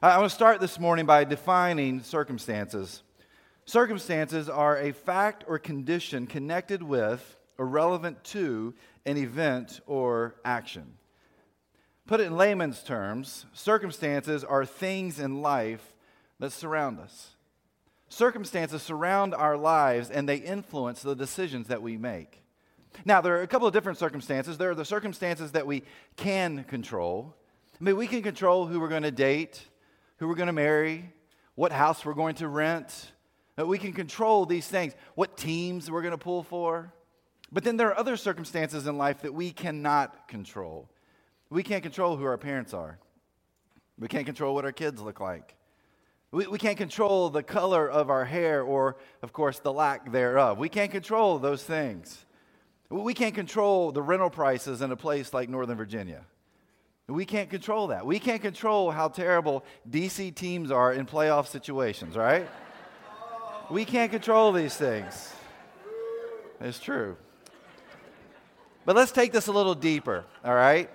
I want to start this morning by defining circumstances. Circumstances are a fact or condition connected with or relevant to an event or action. Put it in layman's terms, circumstances are things in life that surround us. Circumstances surround our lives and they influence the decisions that we make. Now, there are a couple of different circumstances. There are the circumstances that we can control. I mean, we can control who we're going to date, who we're going to marry, what house we're going to rent, that we can control these things, what teams we're going to pull for. But then there are other circumstances in life that we cannot control. We can't control who our parents are. We can't control what our kids look like. We, we can't control the color of our hair or, of course, the lack thereof. We can't control those things. We can't control the rental prices in a place like Northern Virginia. We can't control that. We can't control how terrible DC teams are in playoff situations, right? we can't control these things. It's true. But let's take this a little deeper, all right?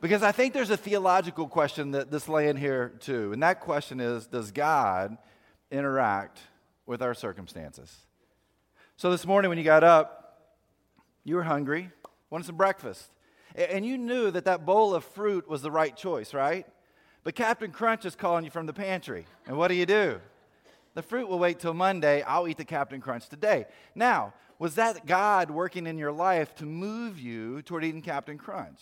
Because I think there's a theological question that this laying here too. And that question is Does God interact with our circumstances? So this morning when you got up, you were hungry, wanted some breakfast. And you knew that that bowl of fruit was the right choice, right? But Captain Crunch is calling you from the pantry. And what do you do? The fruit will wait till Monday. I'll eat the Captain Crunch today. Now, was that God working in your life to move you toward eating Captain Crunch?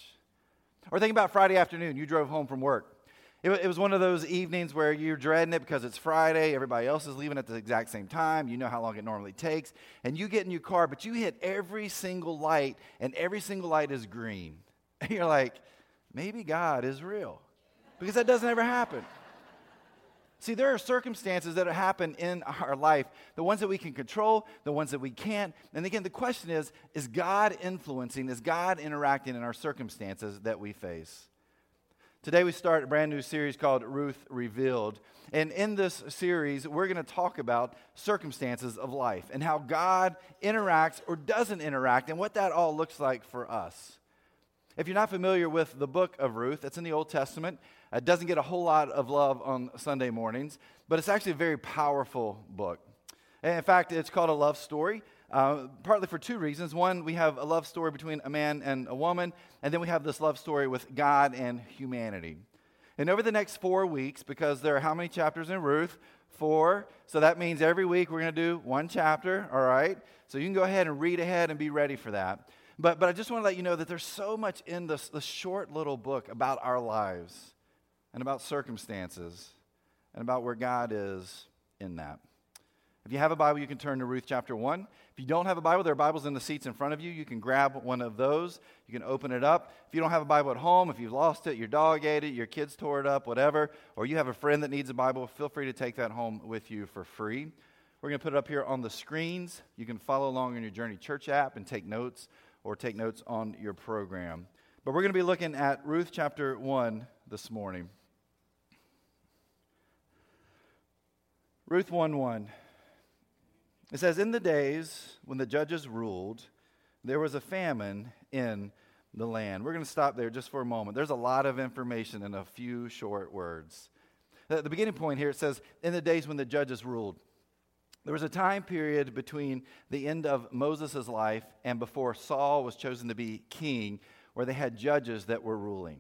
Or think about Friday afternoon. You drove home from work. It, was one of those evenings where you're dreading it because it's Friday. Everybody else is leaving at the exact same time. You know how long it normally takes. And you get in your car, but you hit every single light, and every single light is green. And you're like, maybe God is real. Because that doesn't ever happen. See, there are circumstances that happen in our life, the ones that we can control, the ones that we can't. And again, the question is is God influencing, is God interacting in our circumstances that we face? Today, we start a brand new series called Ruth Revealed. And in this series, we're going to talk about circumstances of life and how God interacts or doesn't interact and what that all looks like for us. If you're not familiar with the book of Ruth, it's in the Old Testament. It doesn't get a whole lot of love on Sunday mornings, but it's actually a very powerful book. And in fact, it's called a love story, uh, partly for two reasons. One, we have a love story between a man and a woman, and then we have this love story with God and humanity. And over the next four weeks, because there are how many chapters in Ruth? Four. So that means every week we're going to do one chapter, all right? So you can go ahead and read ahead and be ready for that. But, but I just want to let you know that there's so much in this, this short little book about our lives and about circumstances and about where God is in that. If you have a Bible, you can turn to Ruth chapter 1. If you don't have a Bible, there are Bibles in the seats in front of you. You can grab one of those. You can open it up. If you don't have a Bible at home, if you've lost it, your dog ate it, your kids tore it up, whatever, or you have a friend that needs a Bible, feel free to take that home with you for free. We're going to put it up here on the screens. You can follow along in your Journey Church app and take notes or take notes on your program. But we're going to be looking at Ruth chapter 1 this morning. Ruth 1 1. It says, In the days when the judges ruled, there was a famine in the land. We're going to stop there just for a moment. There's a lot of information in a few short words. The beginning point here, it says, In the days when the judges ruled. There was a time period between the end of Moses' life and before Saul was chosen to be king where they had judges that were ruling.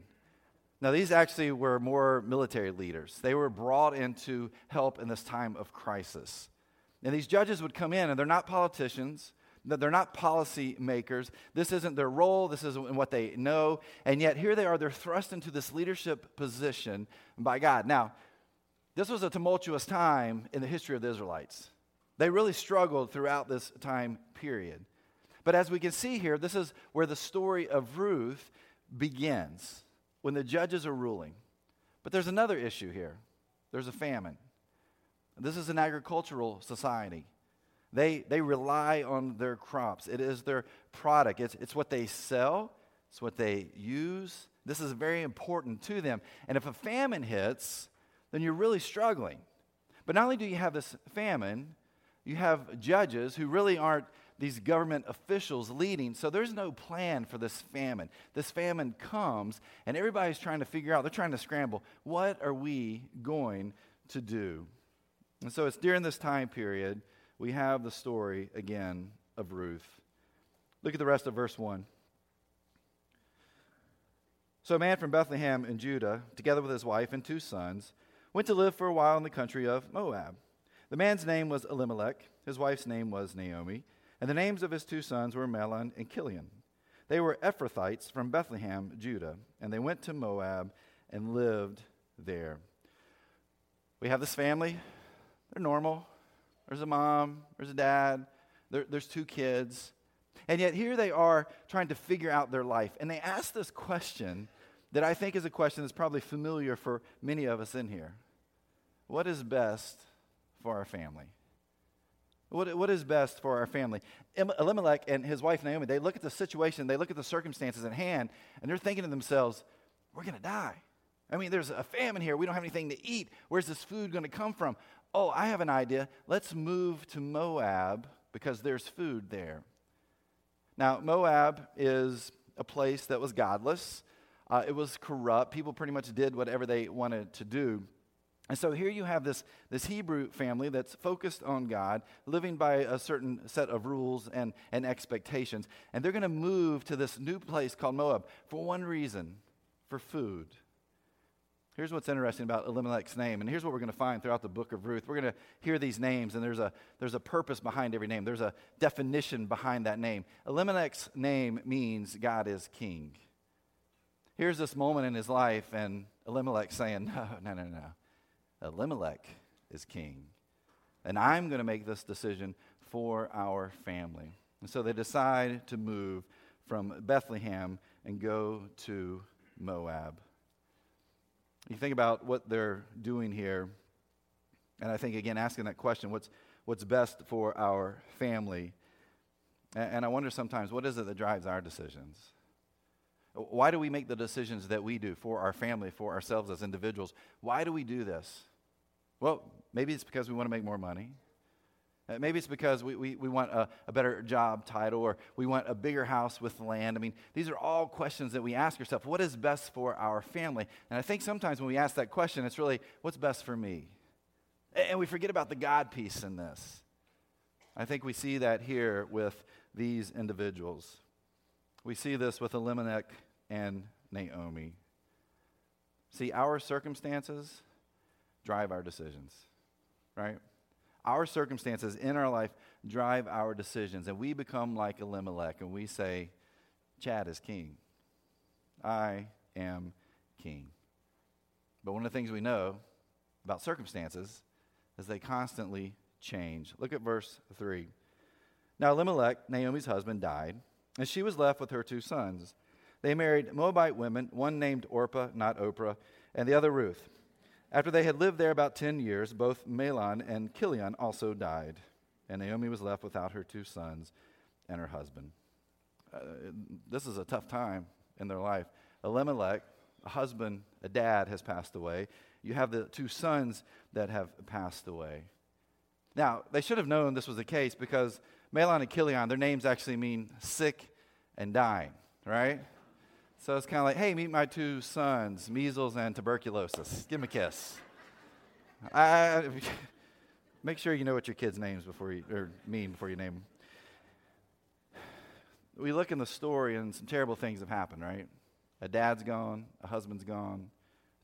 Now, these actually were more military leaders. They were brought in to help in this time of crisis. And these judges would come in, and they're not politicians, they're not policy makers. This isn't their role, this isn't what they know. And yet, here they are, they're thrust into this leadership position by God. Now, this was a tumultuous time in the history of the Israelites. They really struggled throughout this time period. But as we can see here, this is where the story of Ruth begins when the judges are ruling. But there's another issue here there's a famine. This is an agricultural society. They, they rely on their crops. It is their product. It's, it's what they sell, it's what they use. This is very important to them. And if a famine hits, then you're really struggling. But not only do you have this famine, you have judges who really aren't these government officials leading. So there's no plan for this famine. This famine comes, and everybody's trying to figure out, they're trying to scramble, what are we going to do? And so it's during this time period we have the story again of Ruth. Look at the rest of verse 1. So a man from Bethlehem in Judah, together with his wife and two sons, went to live for a while in the country of Moab. The man's name was Elimelech, his wife's name was Naomi, and the names of his two sons were Mahlon and Chilion. They were Ephrathites from Bethlehem, Judah, and they went to Moab and lived there. We have this family. They're normal. There's a mom, there's a dad, there, there's two kids. And yet here they are trying to figure out their life. And they ask this question that I think is a question that's probably familiar for many of us in here What is best for our family? What, what is best for our family? Elimelech and his wife Naomi, they look at the situation, they look at the circumstances at hand, and they're thinking to themselves, we're going to die. I mean, there's a famine here. We don't have anything to eat. Where's this food going to come from? Oh, I have an idea. Let's move to Moab because there's food there. Now, Moab is a place that was godless, uh, it was corrupt. People pretty much did whatever they wanted to do. And so here you have this, this Hebrew family that's focused on God, living by a certain set of rules and, and expectations. And they're going to move to this new place called Moab for one reason for food. Here's what's interesting about Elimelech's name, and here's what we're going to find throughout the book of Ruth. We're going to hear these names, and there's a, there's a purpose behind every name, there's a definition behind that name. Elimelech's name means God is king. Here's this moment in his life, and Elimelech saying, No, no, no, no. Elimelech is king. And I'm going to make this decision for our family. And so they decide to move from Bethlehem and go to Moab. You think about what they're doing here, and I think, again, asking that question what's, what's best for our family? And, and I wonder sometimes, what is it that drives our decisions? Why do we make the decisions that we do for our family, for ourselves as individuals? Why do we do this? Well, maybe it's because we want to make more money. Uh, maybe it's because we, we, we want a, a, better job title or we want a bigger house with land. I mean, these are all questions that we ask ourselves. What is best for our family? And I think sometimes when we ask that question, it's really, what's best for me? And we forget about the God piece in this. I think we see that here with these individuals. We see this with Elimelech and Naomi. See, our circumstances drive our decisions, right? Our circumstances in our life drive our decisions, and we become like Elimelech and we say, Chad is king. I am king. But one of the things we know about circumstances is they constantly change. Look at verse 3. Now, Elimelech, Naomi's husband, died, and she was left with her two sons. They married Moabite women, one named Orpah, not Oprah, and the other Ruth. After they had lived there about 10 years, both Mahlon and Chilion also died, and Naomi was left without her two sons and her husband. Uh, this is a tough time in their life. Elimelech, a husband, a dad, has passed away. You have the two sons that have passed away. Now, they should have known this was the case because Mahlon and Chilion, their names actually mean sick and dying, right? So it's kind of like, hey, meet my two sons, measles and tuberculosis. Give them a kiss. I, make sure you know what your kids' names before you, or mean before you name them. We look in the story and some terrible things have happened, right? A dad's gone, a husband's gone,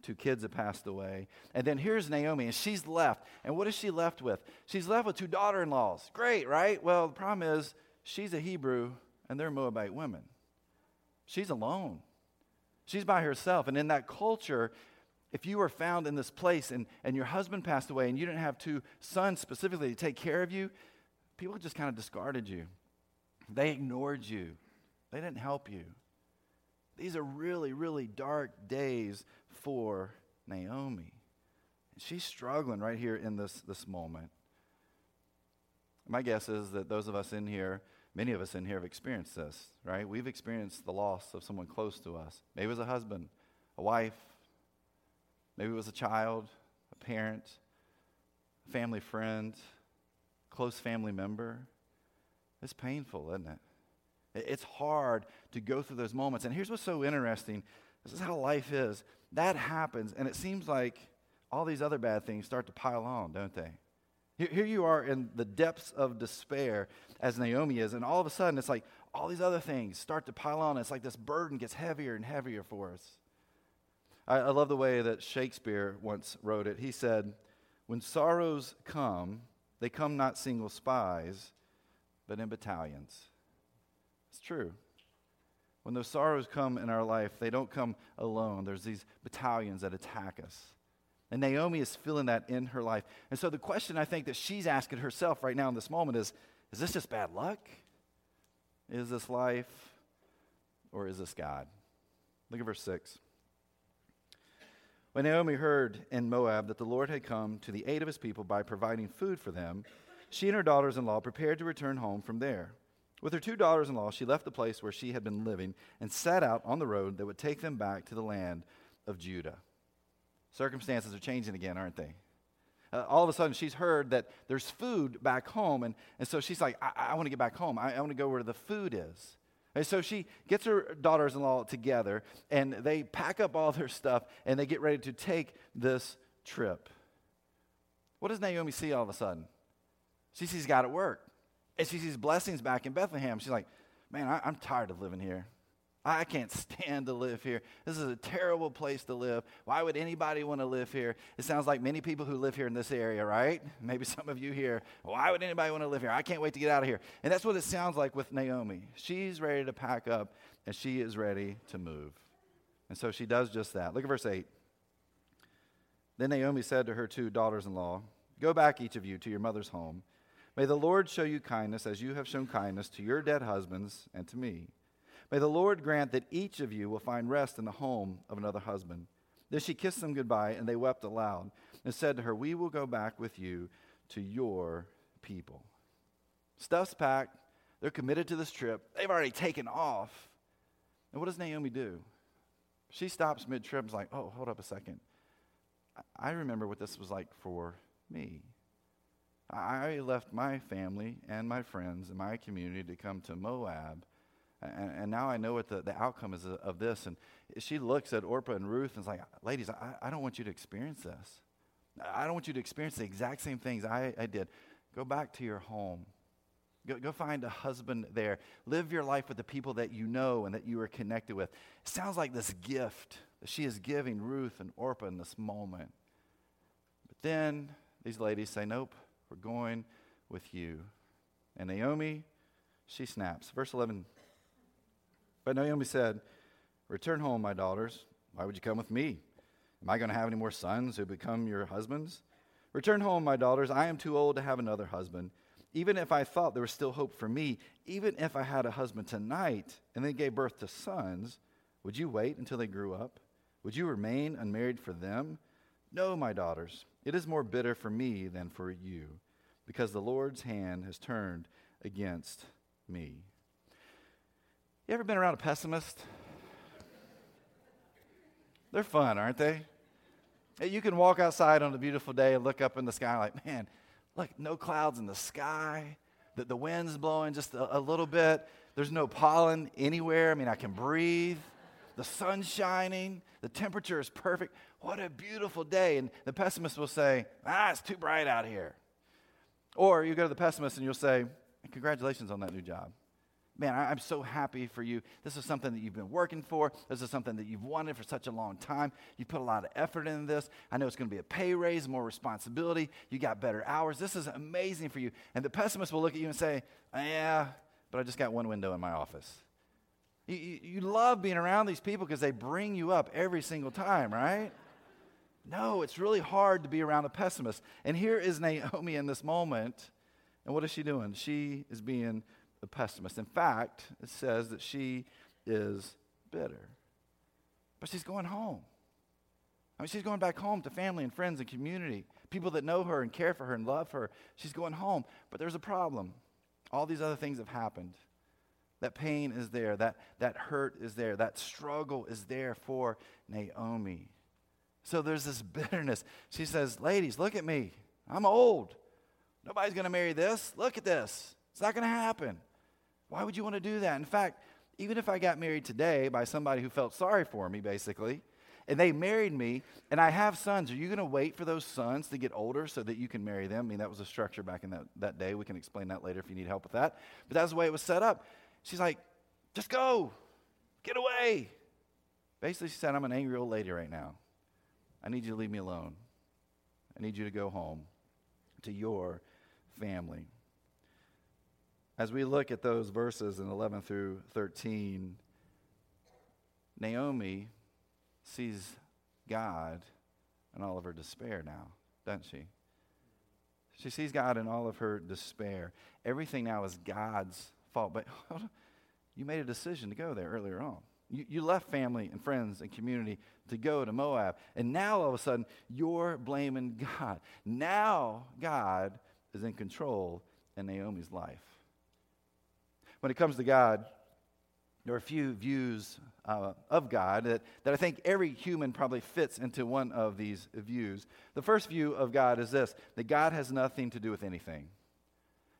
two kids have passed away. And then here's Naomi, and she's left. And what is she left with? She's left with two daughter in laws. Great, right? Well, the problem is she's a Hebrew and they're Moabite women. She's alone. She's by herself. And in that culture, if you were found in this place and, and your husband passed away and you didn't have two sons specifically to take care of you, people just kind of discarded you. They ignored you, they didn't help you. These are really, really dark days for Naomi. She's struggling right here in this, this moment. My guess is that those of us in here Many of us in here have experienced this, right? We've experienced the loss of someone close to us. Maybe it was a husband, a wife, maybe it was a child, a parent, a family friend, close family member. It's painful, isn't it? It's hard to go through those moments. And here's what's so interesting this is how life is. That happens, and it seems like all these other bad things start to pile on, don't they? Here you are in the depths of despair, as Naomi is, and all of a sudden it's like all these other things start to pile on. It's like this burden gets heavier and heavier for us. I, I love the way that Shakespeare once wrote it. He said, When sorrows come, they come not single spies, but in battalions. It's true. When those sorrows come in our life, they don't come alone. There's these battalions that attack us. And Naomi is feeling that in her life. And so the question I think that she's asking herself right now in this moment is is this just bad luck? Is this life? Or is this God? Look at verse 6. When Naomi heard in Moab that the Lord had come to the aid of his people by providing food for them, she and her daughters in law prepared to return home from there. With her two daughters in law, she left the place where she had been living and set out on the road that would take them back to the land of Judah. Circumstances are changing again, aren't they? Uh, all of a sudden, she's heard that there's food back home, and, and so she's like, I, I want to get back home. I, I want to go where the food is. And so she gets her daughters in law together, and they pack up all their stuff, and they get ready to take this trip. What does Naomi see all of a sudden? She sees God at work, and she sees blessings back in Bethlehem. She's like, Man, I, I'm tired of living here. I can't stand to live here. This is a terrible place to live. Why would anybody want to live here? It sounds like many people who live here in this area, right? Maybe some of you here. Why would anybody want to live here? I can't wait to get out of here. And that's what it sounds like with Naomi. She's ready to pack up and she is ready to move. And so she does just that. Look at verse 8. Then Naomi said to her two daughters in law, Go back, each of you, to your mother's home. May the Lord show you kindness as you have shown kindness to your dead husbands and to me. May the Lord grant that each of you will find rest in the home of another husband. Then she kissed them goodbye, and they wept aloud and said to her, We will go back with you to your people. Stuff's packed. They're committed to this trip. They've already taken off. And what does Naomi do? She stops mid trip and is like, Oh, hold up a second. I remember what this was like for me. I left my family and my friends and my community to come to Moab and, and, now I know what the, the outcome is of this. And she looks at Orpah and Ruth and is like, ladies, I, I don't want you to experience this. I don't want you to experience the exact same things I, I did. Go back to your home. Go, go find a husband there. Live your life with the people that you know and that you are connected with. It sounds like this gift that she is giving Ruth and Orpah in this moment. But then these ladies say, Nope, we're going with you. And Naomi, she snaps. Verse 11 but Naomi said, Return home, my daughters. Why would you come with me? Am I going to have any more sons who become your husbands? Return home, my daughters. I am too old to have another husband. Even if I thought there was still hope for me, even if I had a husband tonight and then gave birth to sons, would you wait until they grew up? Would you remain unmarried for them? No, my daughters. It is more bitter for me than for you, because the Lord's hand has turned against me. You ever been around a pessimist? They're fun, aren't they? You can walk outside on a beautiful day and look up in the sky like, man, look, no clouds in the sky. The, the wind's blowing just a, a little bit. There's no pollen anywhere. I mean, I can breathe. The sun's shining. The temperature is perfect. What a beautiful day. And the pessimist will say, ah, it's too bright out here. Or you go to the pessimist and you'll say, congratulations on that new job man, I, am so happy for you. This is something that you've been working for. This is something that you've wanted for such a long time. You put a lot of effort into this. I know it's going to be a pay raise, more responsibility. You got better hours. This is amazing for you. And the pessimist will look at you and say, yeah, but I just got one window in my office. You, you, you love being around these people because they bring you up every single time, right? No, it's really hard to be around a pessimist. And here is Naomi in this moment. And what is she doing? She is being a pessimist. In fact, it says that she is bitter. But she's going home. I mean, she's going back home to family and friends and community, people that know her and care for her and love her. She's going home. But there's a problem. All these other things have happened. That pain is there, that, that hurt is there, that struggle is there for Naomi. So there's this bitterness. She says, Ladies, look at me. I'm old. Nobody's going to marry this. Look at this. It's not going to happen. Why would you want to do that? In fact, even if I got married today by somebody who felt sorry for me, basically, and they married me, and I have sons, are you going to wait for those sons to get older so that you can marry them? I mean, that was a structure back in that, that day. We can explain that later if you need help with that. But that's the way it was set up. She's like, just go, get away. Basically, she said, I'm an angry old lady right now. I need you to leave me alone. I need you to go home to your family. As we look at those verses in 11 through 13, Naomi sees God in all of her despair now, doesn't she? She sees God in all of her despair. Everything now is God's fault. But you made a decision to go there earlier on. You, you left family and friends and community to go to Moab. And now all of a sudden, you're blaming God. Now God is in control in Naomi's life. When it comes to God, there are a few views uh, of God that, that I think every human probably fits into one of these views. The first view of God is this that God has nothing to do with anything.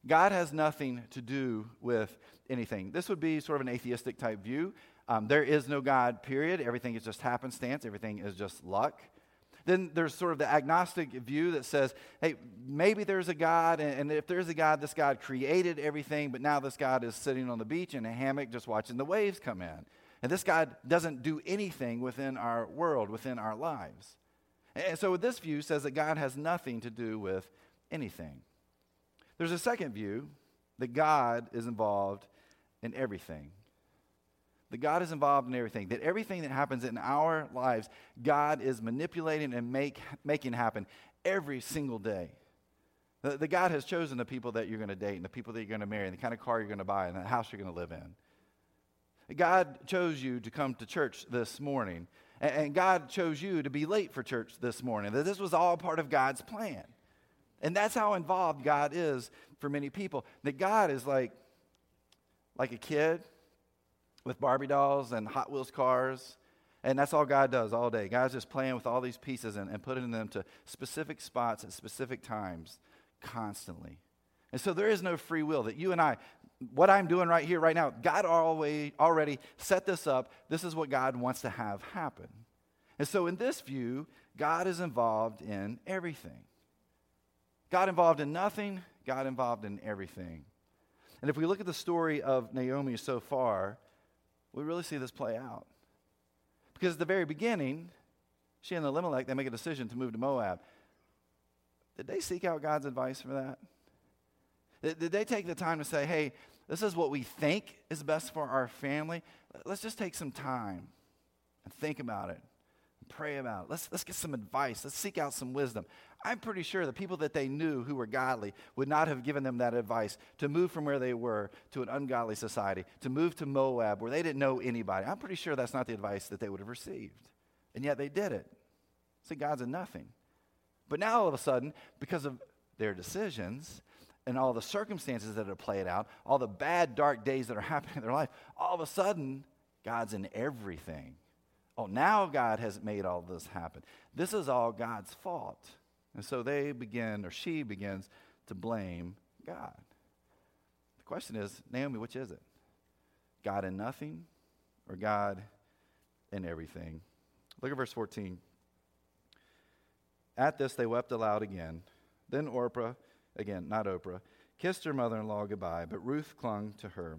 God has nothing to do with anything. This would be sort of an atheistic type view. Um, there is no God, period. Everything is just happenstance, everything is just luck. Then there's sort of the agnostic view that says, hey, maybe there's a God, and, and if there's a God, this God created everything, but now this God is sitting on the beach in a hammock just watching the waves come in. And this God doesn't do anything within our world, within our lives. And so this view says that God has nothing to do with anything. There's a second view that God is involved in everything that God is involved in everything, that everything that happens in our lives, God is manipulating and make, making happen every single day. The, the God has chosen the people that you're going to date and the people that you're going to marry and the kind of car you're going to buy and the house you're going to live in. God chose you to come to church this morning, and, and God chose you to be late for church this morning. That this was all part of God's plan. And that's how involved God is for many people. That God is like, like a kid with Barbie dolls and Hot Wheels cars. And that's all God does all day. God's just playing with all these pieces and, and putting them to specific spots at specific times constantly. And so there is no free will that you and I, what I'm doing right here, right now, God always, already set this up. This is what God wants to have happen. And so in this view, God is involved in everything. God involved in nothing, God involved in everything. And if we look at the story of Naomi so far, we really see this play out. Because at the very beginning, she and Elimelech, they make a decision to move to Moab. Did they seek out God's advice for that? Did, did they take the time to say, hey, this is what we think is best for our family? Let's just take some time and think about it pray about it. Let's, let's get some advice. Let's seek out some wisdom. I'm pretty sure the people that they knew who were godly would not have given them that advice to move from where they were to an ungodly society, to move to Moab where they didn't know anybody. I'm pretty sure that's not the advice that they would have received. And yet they did it. See, God's a nothing. But now all of a sudden, because of their decisions, and all the circumstances that have played out, all the bad, dark days that are happening in their life, all of a sudden, God's in everything. Oh, now God has made all this happen. This is all God's fault. And so they begin, or she begins, to blame God. The question is, Naomi, which is it? God in nothing or God in everything? Look at verse 14. At this, they wept aloud again. Then Orpah, again, not Oprah, kissed her mother in law goodbye, but Ruth clung to her.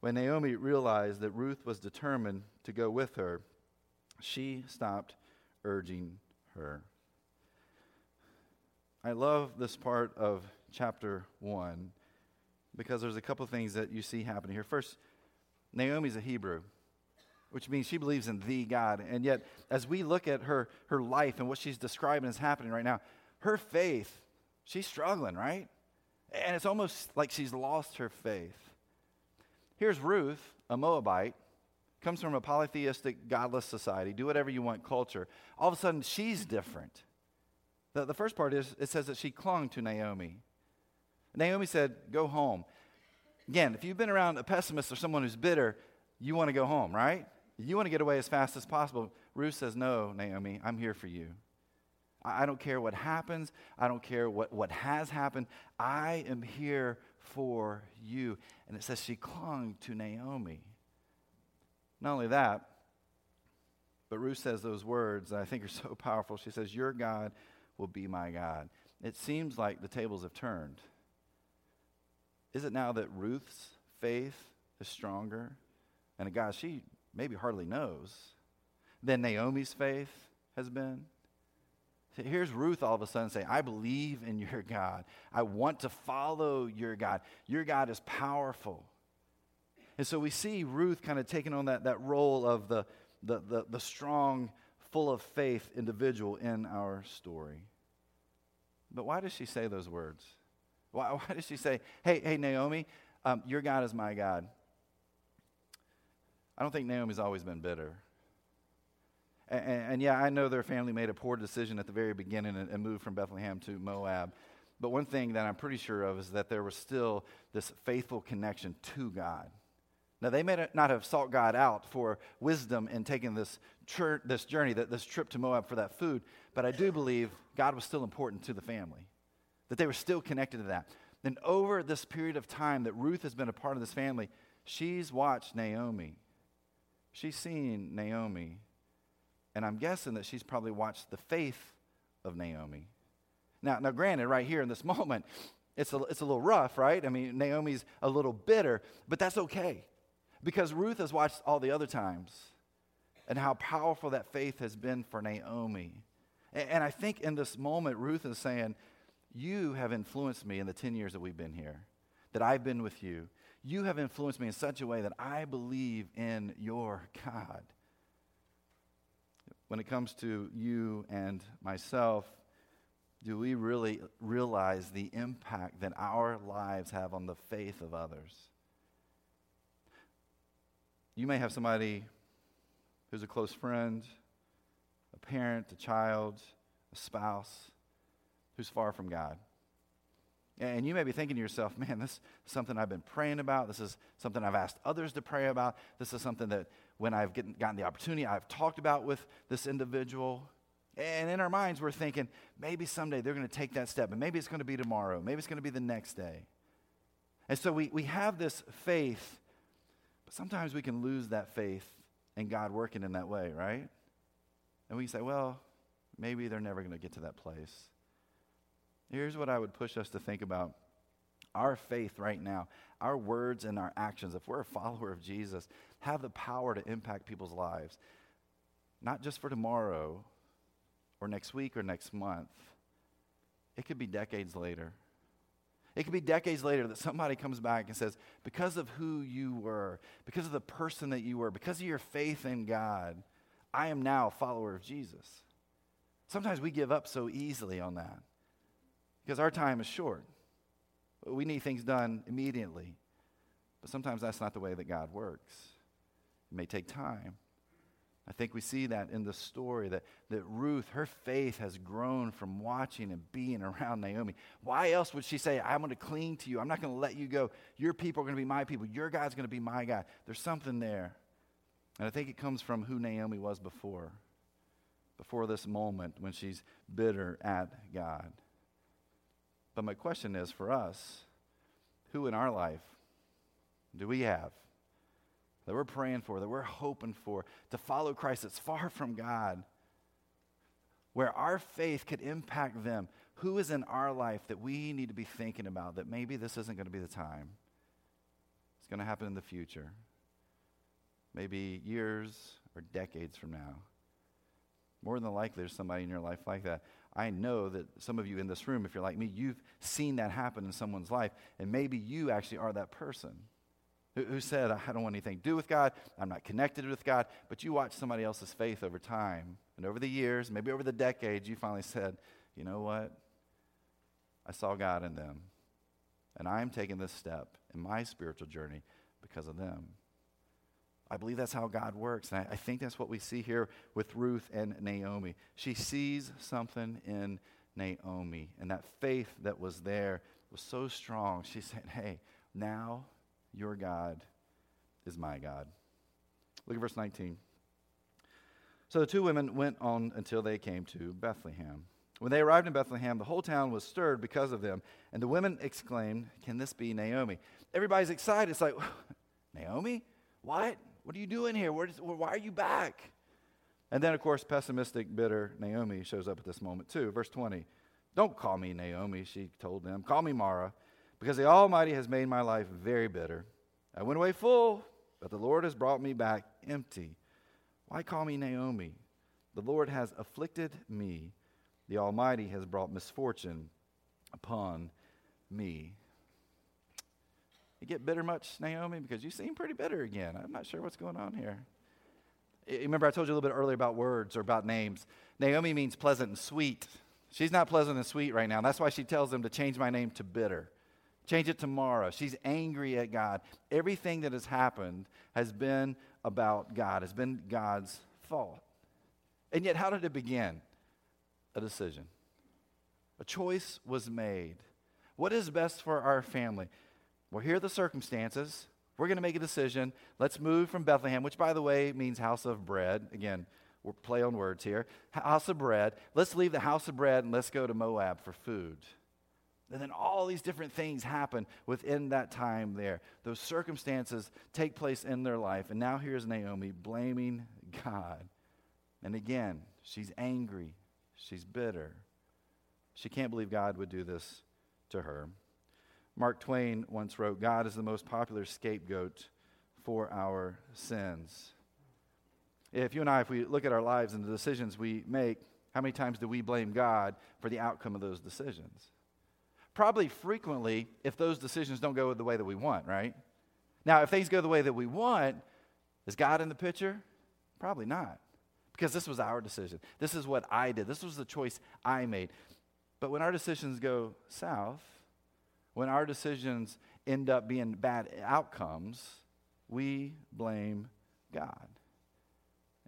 When Naomi realized that Ruth was determined to go with her, she stopped urging her. I love this part of chapter 1 because there's a couple things that you see happening here. First, Naomi's a Hebrew, which means she believes in the God. And yet, as we look at her, her life and what she's describing is happening right now, her faith, she's struggling, right? And it's almost like she's lost her faith. Here's Ruth, a Moabite, comes from a polytheistic, godless society, do whatever you want culture. All of a sudden, she's different. The, the first part is it says that she clung to Naomi. Naomi said, Go home. Again, if you've been around a pessimist or someone who's bitter, you want to go home, right? You want to get away as fast as possible. Ruth says, No, Naomi, I'm here for you. I, don't care what happens, I don't care what, what has happened. I am here for you. And it says she clung to Naomi. Not only that, but Ruth says those words that I think are so powerful. She says, Your God will be my God. It seems like the tables have turned. Is it now that Ruth's faith is stronger and a God she maybe hardly knows than Naomi's faith has been? Here's Ruth all of a sudden saying, I believe in your God. I want to follow your God. Your God is powerful. And so we see Ruth kind of taking on that, that role of the, the, the, the strong, full of faith individual in our story. But why does she say those words? Why, why does she say, hey, hey, Naomi, um, your God is my God? I don't think Naomi's always been bitter. And, and, yeah, I know their family made a poor decision at the very beginning and, and moved from Bethlehem to Moab. But one thing that I'm pretty sure of is that there was still this faithful connection to God. Now, they may not have sought God out for wisdom in taking this, this journey, this trip to Moab for that food, but I do believe God was still important to the family, that they were still connected to that. And over this period of time that Ruth has been a part of this family, she's watched Naomi. She's seen Naomi. And I'm guessing that she's probably watched the faith of Naomi. Now, now granted, right here in this moment, it's a, it's a little rough, right? I mean, Naomi's a little bitter, but that's okay because Ruth has watched all the other times and how powerful that faith has been for Naomi. And, and I think in this moment, Ruth is saying, You have influenced me in the 10 years that we've been here, that I've been with you. You have influenced me in such a way that I believe in your God. When it comes to you and myself, do we really realize the impact that our lives have on the faith of others? You may have somebody who's a close friend, a parent, a child, a spouse who's far from God. And you may be thinking to yourself, man, this is something I've been praying about. This is something I've asked others to pray about. This is something that when I've gotten the opportunity, I've talked about with this individual. And in our minds, we're thinking, maybe someday they're going to take that step, and maybe it's going to be tomorrow, maybe it's going to be the next day. And so we, we have this faith but sometimes we can lose that faith in God working in that way, right? And we say, well, maybe they're never going to get to that place. Here's what I would push us to think about our faith right now, our words and our actions, if we're a follower of Jesus, have the power to impact people's lives, not just for tomorrow or next week or next month. It could be decades later. It could be decades later that somebody comes back and says, Because of who you were, because of the person that you were, because of your faith in God, I am now a follower of Jesus. Sometimes we give up so easily on that because our time is short. We need things done immediately. But sometimes that's not the way that God works. It may take time. I think we see that in the story that, that Ruth, her faith has grown from watching and being around Naomi. Why else would she say, I'm going to cling to you? I'm not going to let you go. Your people are going to be my people. Your God's going to be my God. There's something there. And I think it comes from who Naomi was before, before this moment when she's bitter at God. But my question is for us, who in our life do we have that we're praying for, that we're hoping for, to follow Christ that's far from God, where our faith could impact them. Who is in our life that we need to be thinking about that maybe this isn't going to be the time? It's going to happen in the future. Maybe years or decades from now. More than likely, there's somebody in your life like that. I know that some of you in this room, if you're like me, you've seen that happen in someone's life, and maybe you actually are that person who said, I don't want anything to do with God, I'm not connected with God, but you watch somebody else's faith over time. And over the years, maybe over the decades, you finally said, you know what? I saw God in them. And I'm taking this step in my spiritual journey because of them. I believe that's how God works. And I, I, think that's what we see here with Ruth and Naomi. She sees something in Naomi, and that faith that was there was so strong. She said, Hey, now your God is my God. Look at verse 19. So the two women went on until they came to Bethlehem. When they arrived in Bethlehem, the whole town was stirred because of them, and the women exclaimed, Can this be Naomi? Everybody's excited. It's like, Naomi? What? What are you doing here? Why are you back? And then, of course, pessimistic, bitter Naomi shows up at this moment, too. Verse 20 Don't call me Naomi, she told them. Call me Mara, because the Almighty has made my life very bitter. I went away full, but the Lord has brought me back empty. Why call me Naomi? The Lord has afflicted me. The Almighty has brought misfortune upon me. You get bitter much, Naomi? Because you seem pretty bitter again. I'm not sure what's going on here. Remember, I told you a little bit earlier about words or about names. Naomi means pleasant and sweet. She's not pleasant and sweet right now. That's why she tells them to change my name to bitter. Change it tomorrow. She's angry at God. Everything that has happened has been about God, has been God's fault. And yet, how did it begin? A decision. A choice was made. What is best for our family? Well, here are the circumstances. We're going to make a decision. Let's move from Bethlehem, which, by the way, means house of bread. Again, we're play on words here. House of bread. Let's leave the house of bread and let's go to Moab for food. And then all these different things happen within that time there. Those circumstances take place in their life. And now here's Naomi blaming God. And again, she's angry. She's bitter. She can't believe God would do this to her. Mark Twain once wrote God is the most popular scapegoat for our sins. If you and I, if we look at our lives and the decisions we make, how many times do we blame God for the outcome of those decisions? probably frequently if those decisions don't go the way that we want, right? Now, if things go the way that we want, is God in the picture? Probably not. Because this was our decision. This is what I did. This was the choice I made. But when our decisions go south, when our decisions end up being bad outcomes, we blame God.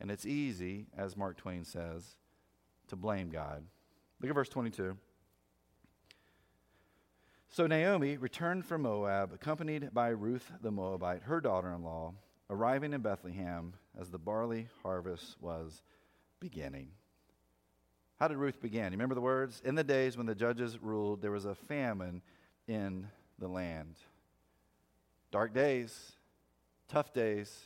And it's easy, as Mark Twain says, to blame God. Look at verse 22. So Naomi returned from Moab, accompanied by Ruth the Moabite, her daughter in law, arriving in Bethlehem as the barley harvest was beginning. How did Ruth begin? You remember the words? In the days when the judges ruled, there was a famine in the land. Dark days, tough days.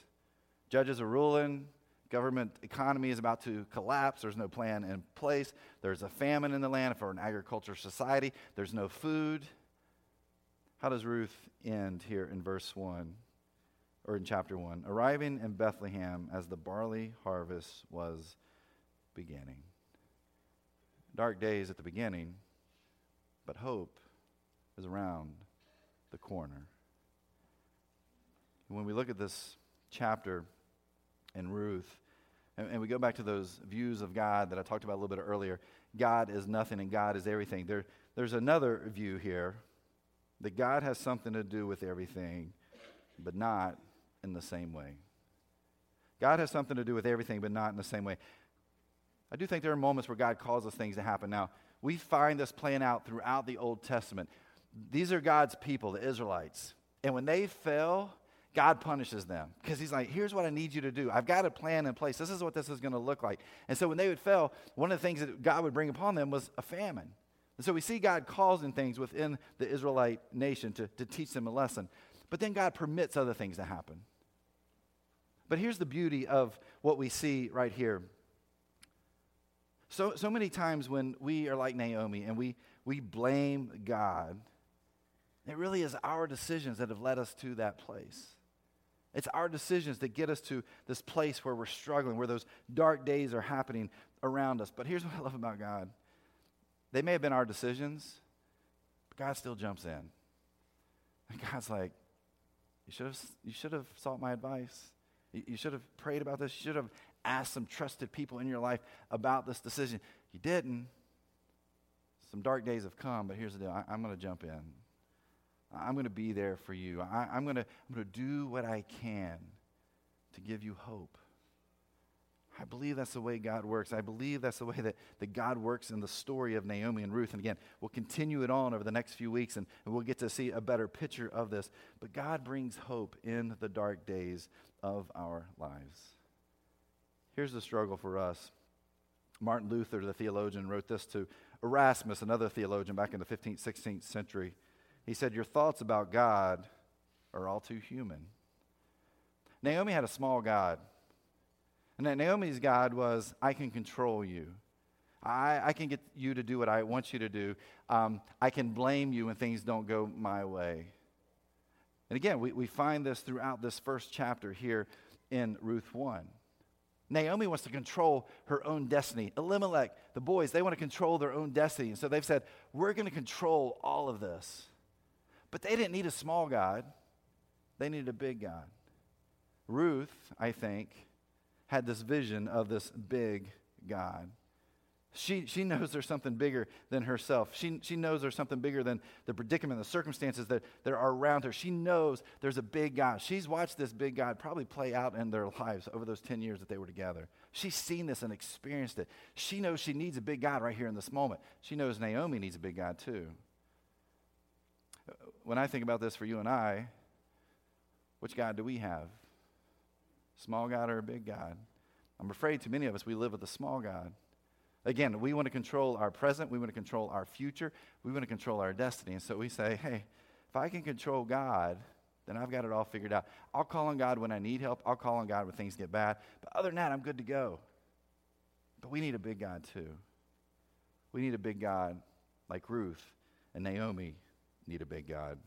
Judges are ruling. Government economy is about to collapse. There's no plan in place. There's a famine in the land for an agriculture society. There's no food. How does Ruth end here in verse 1 or in chapter 1? Arriving in Bethlehem as the barley harvest was beginning. Dark days at the beginning, but hope is around the corner. When we look at this chapter in Ruth, and, and, we go back to those views of God that I talked about a little bit earlier God is nothing and God is everything. There, there's another view here that God has something to do with everything, but not in the same way. God has something to do with everything, but not in the same way. I do think there are moments where God causes things to happen. Now, we find this playing out throughout the Old Testament. These are God's people, the Israelites. And when they fell, God punishes them because He's like, here's what I need you to do. I've got a plan in place. This is what this is going to look like. And so when they would fail, one of the things that God would bring upon them was a famine. And so we see God causing things within the Israelite nation to, to teach them a lesson. But then God permits other things to happen. But here's the beauty of what we see right here. So, so many times when we are like Naomi and we, we blame God, it really is our decisions that have led us to that place. It's our decisions that get us to this place where we're struggling, where those dark days are happening around us. But here's what I love about God they may have been our decisions, but God still jumps in. And God's like, you should have, you should have sought my advice. You, you should have prayed about this. You should have asked some trusted people in your life about this decision. You didn't. Some dark days have come, but here's the deal I, I'm going to jump in. I'm going to be there for you. I, I'm going to I'm to do what I can to give you hope. I believe that's the way God works. I believe that's the way that, that God works in the story of Naomi and Ruth. And again, we'll continue it on over the next few weeks and, and we'll get to see a better picture of this. But God brings hope in the dark days of our lives. Here's the struggle for us. Martin Luther, the theologian, wrote this to Erasmus, another theologian back in the 15th, 16th century. He said, Your thoughts about God are all too human. Naomi had a small God. And Naomi's God was, I can control you. I, I can get you to do what I want you to do. Um, I can blame you when things don't go my way. And again, we, we find this throughout this first chapter here in Ruth 1. Naomi wants to control her own destiny. Elimelech, the boys, they want to control their own destiny. And so they've said, We're going to control all of this. But they didn't need a small God, they needed a big God. Ruth, I think, had this vision of this big God. She, she knows there's something bigger than herself. She, she knows there's something bigger than the predicament, the circumstances that, that are around her. She knows there's a big God. She's watched this big God probably play out in their lives over those 10 years that they were together. She's seen this and experienced it. She knows she needs a big God right here in this moment. She knows Naomi needs a big God too. When I think about this for you and I, which God do we have? Small God or a big God? I'm afraid too many of us, we live with a small God. Again, we want to control our present, we want to control our future, we want to control our destiny. And so we say, hey, if I can control God, then I've got it all figured out. I'll call on God when I need help, I'll call on God when things get bad. But other than that, I'm good to go. But we need a big God too. We need a big God like Ruth and Naomi need a big God.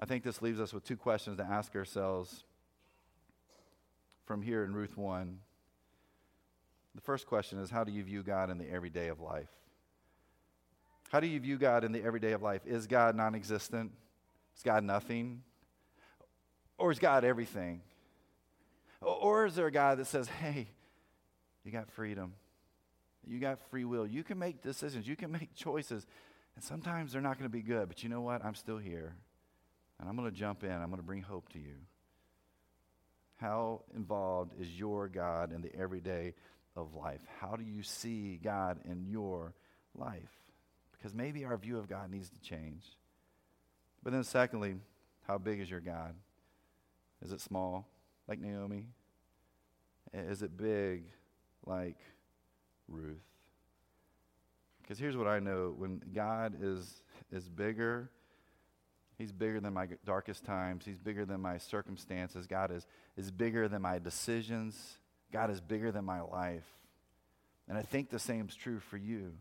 I think this leaves us with two questions to ask ourselves from here in Ruth 1. The first question is How do you view God in the everyday of life? How do you view God in the everyday of life? Is God non existent? Is God nothing? Or is God everything? Or is there a God that says, hey, you got freedom, you got free will, you can make decisions, you can make choices, and sometimes they're not going to be good, but you know what? I'm still here, and I'm going to jump in, I'm going to bring hope to you. How involved is your God in the everyday of life? How do you see God in your life? Because maybe our view of God needs to change. But then, secondly, how big is your God? Is it small, like Naomi? Is it big, like Ruth? Because here's what I know when God is, is bigger, He's bigger than my darkest times. He's bigger than my circumstances. God is, is bigger than my decisions. God is bigger than my life. And I think the same is true for you.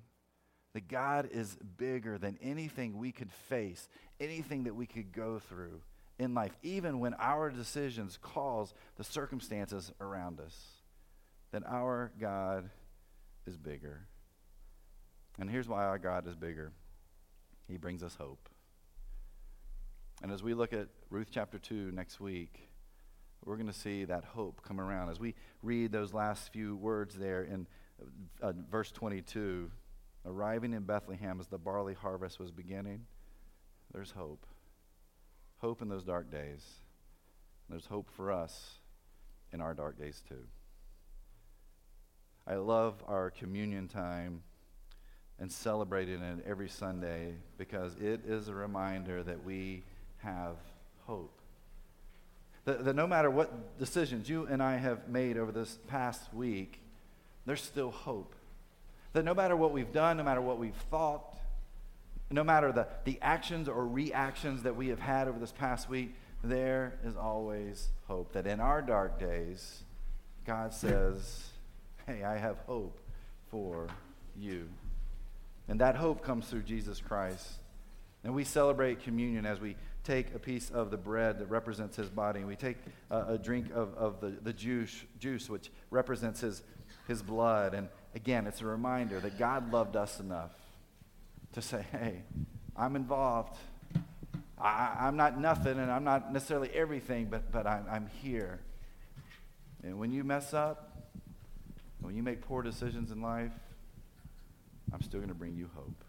That God is bigger than anything we could face, anything that we could go through in life, even when our decisions cause the circumstances around us. That our God is bigger. And here's why our God is bigger He brings us hope. And as we look at Ruth chapter 2 next week, we're going to see that hope come around. As we read those last few words there in uh, verse 22, arriving in Bethlehem as the barley harvest was beginning, there's hope. Hope in those dark days. There's hope for us in our dark days too. I love our communion time and celebrating it every Sunday because it is a reminder that we have hope. That, that no matter what decisions you and I have made over this past week, there's still hope. That no matter what we've done, no matter what we've thought, no matter the, the actions or reactions that we have had over this past week, there is always hope. That in our dark days, God says, Hey, I have hope for you. And that hope comes through Jesus Christ. And we celebrate communion as we take a piece of the bread that represents his body, and we take a, drink of, of the, the juice, juice, which represents his, his blood. And again, it's a reminder that God loved us enough to say, hey, I'm involved. I, am not nothing, and I'm not necessarily everything, but, but I'm, I'm here. And when you mess up, when you make poor decisions in life, I'm still going to bring you hope.